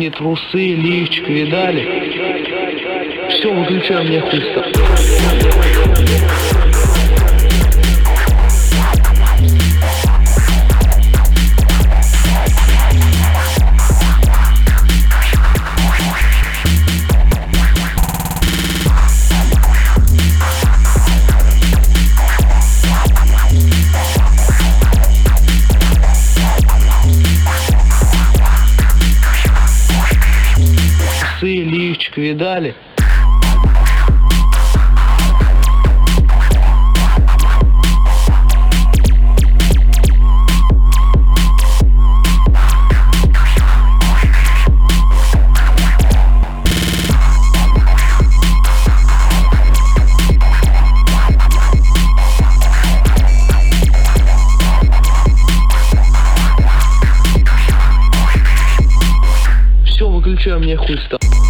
нее трусы, лифчик, видали? Все, выключай, мне хуй Трусы, лифчик, видали? Хуй стал.